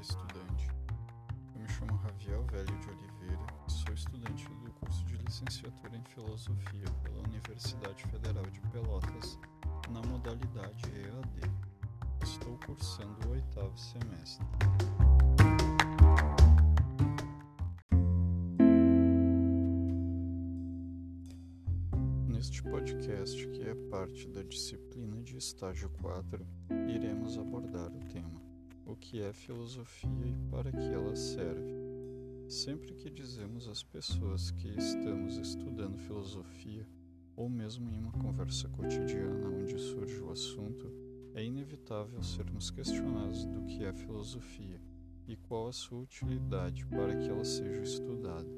estudante. Eu me chamo Raviel Velho de Oliveira e sou estudante do curso de licenciatura em Filosofia pela Universidade Federal de Pelotas, na modalidade EAD. Estou cursando o oitavo semestre. Neste podcast, que é parte da disciplina de estágio 4, iremos abordar o tema: que é filosofia e para que ela serve. Sempre que dizemos às pessoas que estamos estudando filosofia, ou mesmo em uma conversa cotidiana onde surge o assunto, é inevitável sermos questionados do que é filosofia e qual a sua utilidade para que ela seja estudada.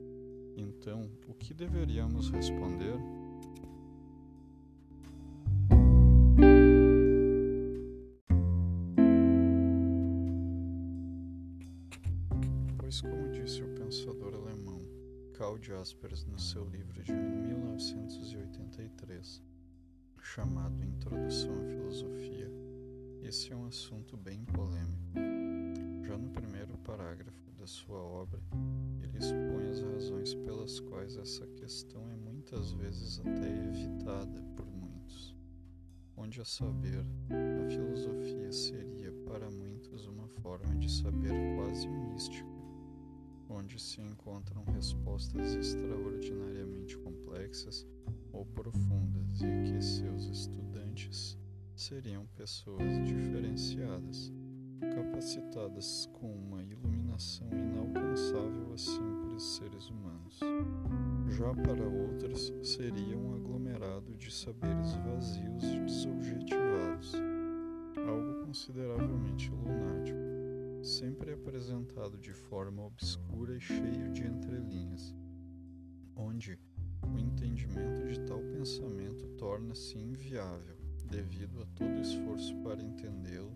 Então, o que deveríamos responder? Karl Jaspers no seu livro de 1983, chamado Introdução à Filosofia, esse é um assunto bem polêmico. Já no primeiro parágrafo da sua obra, ele expõe as razões pelas quais essa questão é muitas vezes até evitada por muitos. Onde a saber, a filosofia seria para muitos uma forma de saber quase mística, onde se encontram respostas extraordinariamente complexas ou profundas e que seus estudantes seriam pessoas diferenciadas, capacitadas com uma iluminação inalcançável a simples seres humanos. Já para outras, seria um aglomerado de saberes vazios e desobjetivados, algo consideravelmente sempre apresentado de forma obscura e cheio de entrelinhas, onde o entendimento de tal pensamento torna-se inviável devido a todo esforço para entendê-lo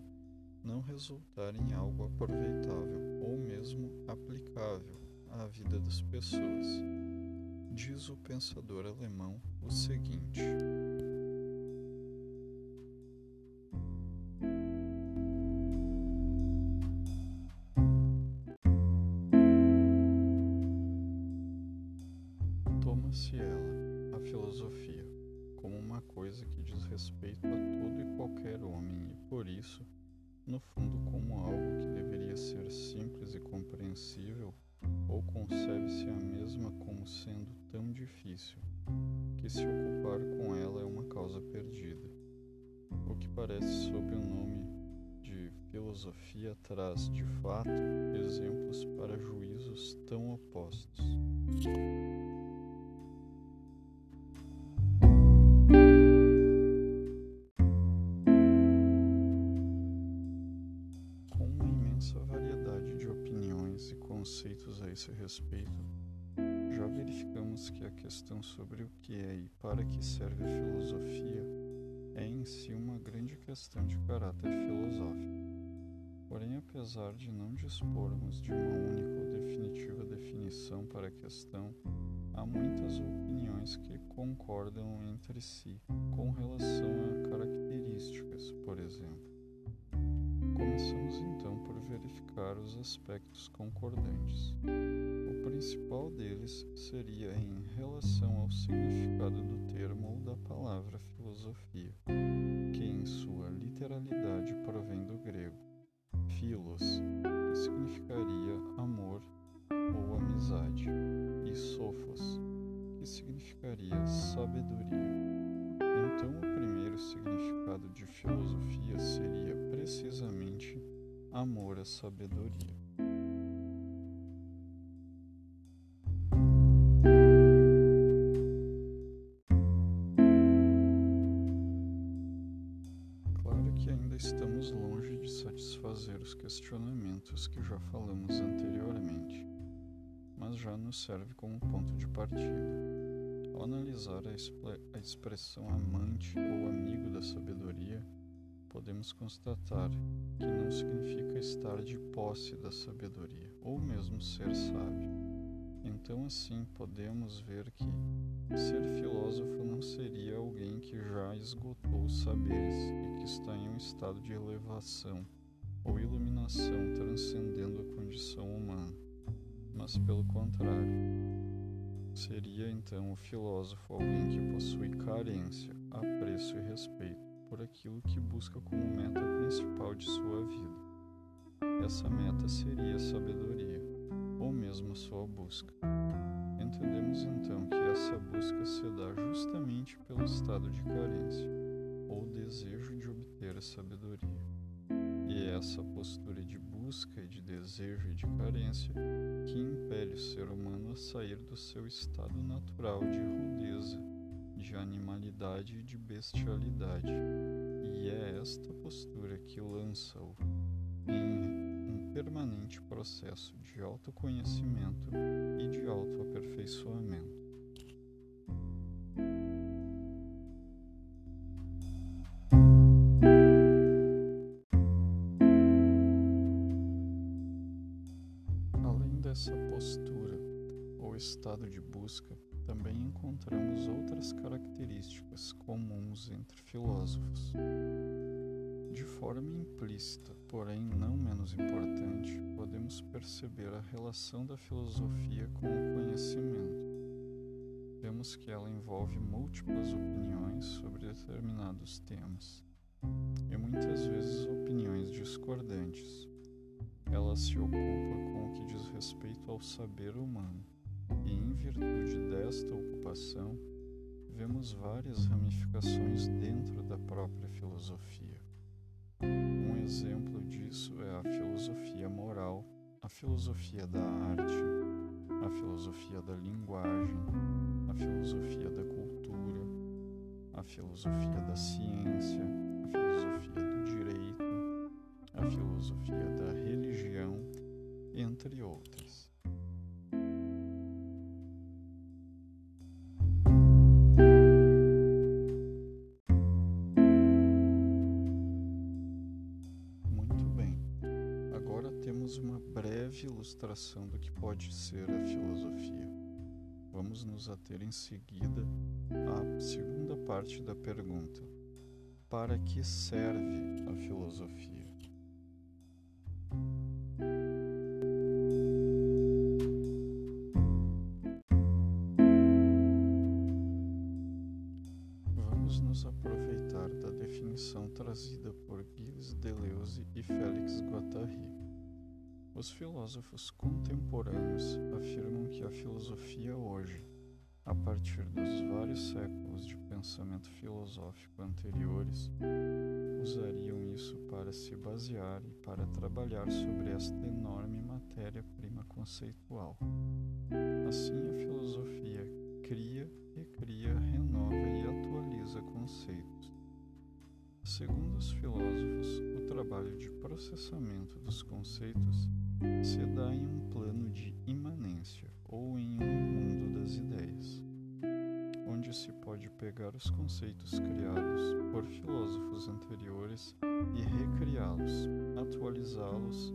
não resultar em algo aproveitável ou mesmo aplicável à vida das pessoas. Diz o pensador alemão o seguinte: Toma-se ela, a filosofia, como uma coisa que diz respeito a todo e qualquer homem e, por isso, no fundo, como algo que deveria ser simples e compreensível, ou concebe-se a mesma como sendo tão difícil, que se ocupar com ela é uma causa perdida. O que parece sob o nome de filosofia traz, de fato, exemplos para juízos tão opostos. A esse respeito, já verificamos que a questão sobre o que é e para que serve a filosofia é em si uma grande questão de caráter filosófico. Porém, apesar de não dispormos de uma única ou definitiva definição para a questão, há muitas opiniões que concordam entre si com relação a características, por exemplo. Começamos então por verificar os aspectos concordantes. O principal deles seria em relação ao significado do termo ou da palavra filosofia, que em sua literalidade provém do grego philos, amor à sabedoria. Claro que ainda estamos longe de satisfazer os questionamentos que já falamos anteriormente, mas já nos serve como ponto de partida. Ao analisar a, a expressão amante ou amigo da sabedoria, podemos constatar que não significa estar de posse da sabedoria, ou mesmo ser sábio. Então, assim, podemos ver que ser filósofo não seria alguém que já esgotou os saberes e que está em um estado de elevação, ou iluminação transcendendo a condição humana, mas pelo contrário. Seria então o filósofo alguém que possui carência, apreço e respeito por aquilo que busca como meta principal de sua vida. Essa meta seria a sabedoria, ou mesmo a sua busca. Entendemos então que essa busca se dá justamente pelo estado de carência, ou desejo de obter a sabedoria. E é essa postura de busca e de desejo e de carência que impele o ser humano a sair do seu estado natural de rudeza, de animalidade e de bestialidade. E é esta postura que lança-o em um permanente processo de autoconhecimento e de autoaperfeiçoamento. Estado de busca, também encontramos outras características comuns entre filósofos. De forma implícita, porém não menos importante, podemos perceber a relação da filosofia com o conhecimento. Vemos que ela envolve múltiplas opiniões sobre determinados temas, e muitas vezes opiniões discordantes. Ela se ocupa com o que diz respeito ao saber humano, desta ocupação, vemos várias ramificações dentro da própria filosofia. Um exemplo disso é a filosofia moral, a filosofia da arte, a filosofia da linguagem, a filosofia da cultura, a filosofia da ciência, a filosofia do direito, a filosofia da religião, entre outras. Ilustração do que pode ser a filosofia. Vamos nos ater em seguida à segunda parte da pergunta: Para que serve a filosofia? Vamos nos aproveitar da definição trazida por Gilles Deleuze e Félix Guattari os filósofos contemporâneos afirmam que a filosofia hoje, a partir dos vários séculos de pensamento filosófico anteriores, usariam isso para se basear e para trabalhar sobre esta enorme matéria-prima conceitual. Assim, a filosofia cria, recria, renova e atualiza conceitos. Segundo os filósofos, o trabalho de processamento dos conceitos se dá em um plano de imanência ou em um mundo das ideias, onde se pode pegar os conceitos criados por filósofos anteriores e recriá-los, atualizá-los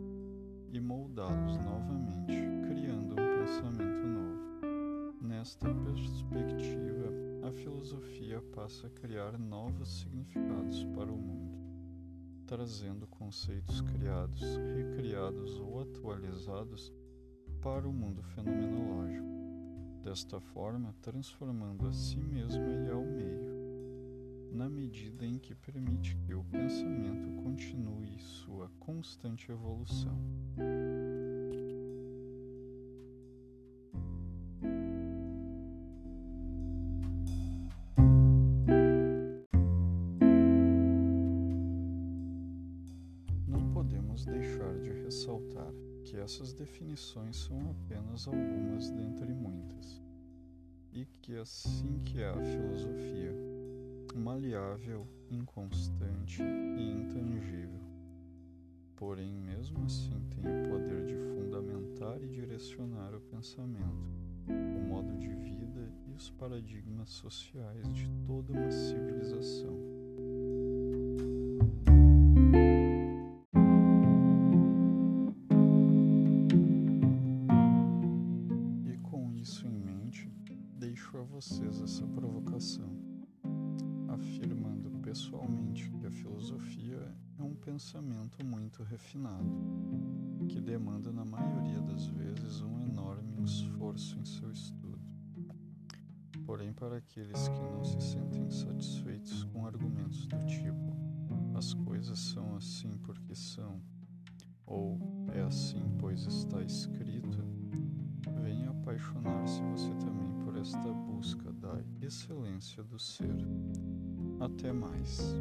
e moldá-los novamente, criando um pensamento novo. Nesta perspectiva, a filosofia passa a criar novos significados para o mundo trazendo conceitos criados, recriados ou atualizados para o mundo fenomenológico, desta forma transformando a si mesma e ao meio, na medida em que permite que o pensamento continue sua constante evolução. Essas definições são apenas algumas dentre muitas, e que assim que a filosofia, maleável, inconstante e intangível, porém mesmo assim tem o poder de fundamentar e direcionar o pensamento, o modo de vida e os paradigmas sociais de toda uma civilização. Pessoalmente que a filosofia é um pensamento muito refinado, que demanda na maioria das vezes um enorme esforço em seu estudo. Porém, para aqueles que não se sentem satisfeitos com argumentos do tipo as coisas são assim porque são, ou é assim pois está escrito, venha apaixonar-se você também por esta busca da excelência do ser. Até mais.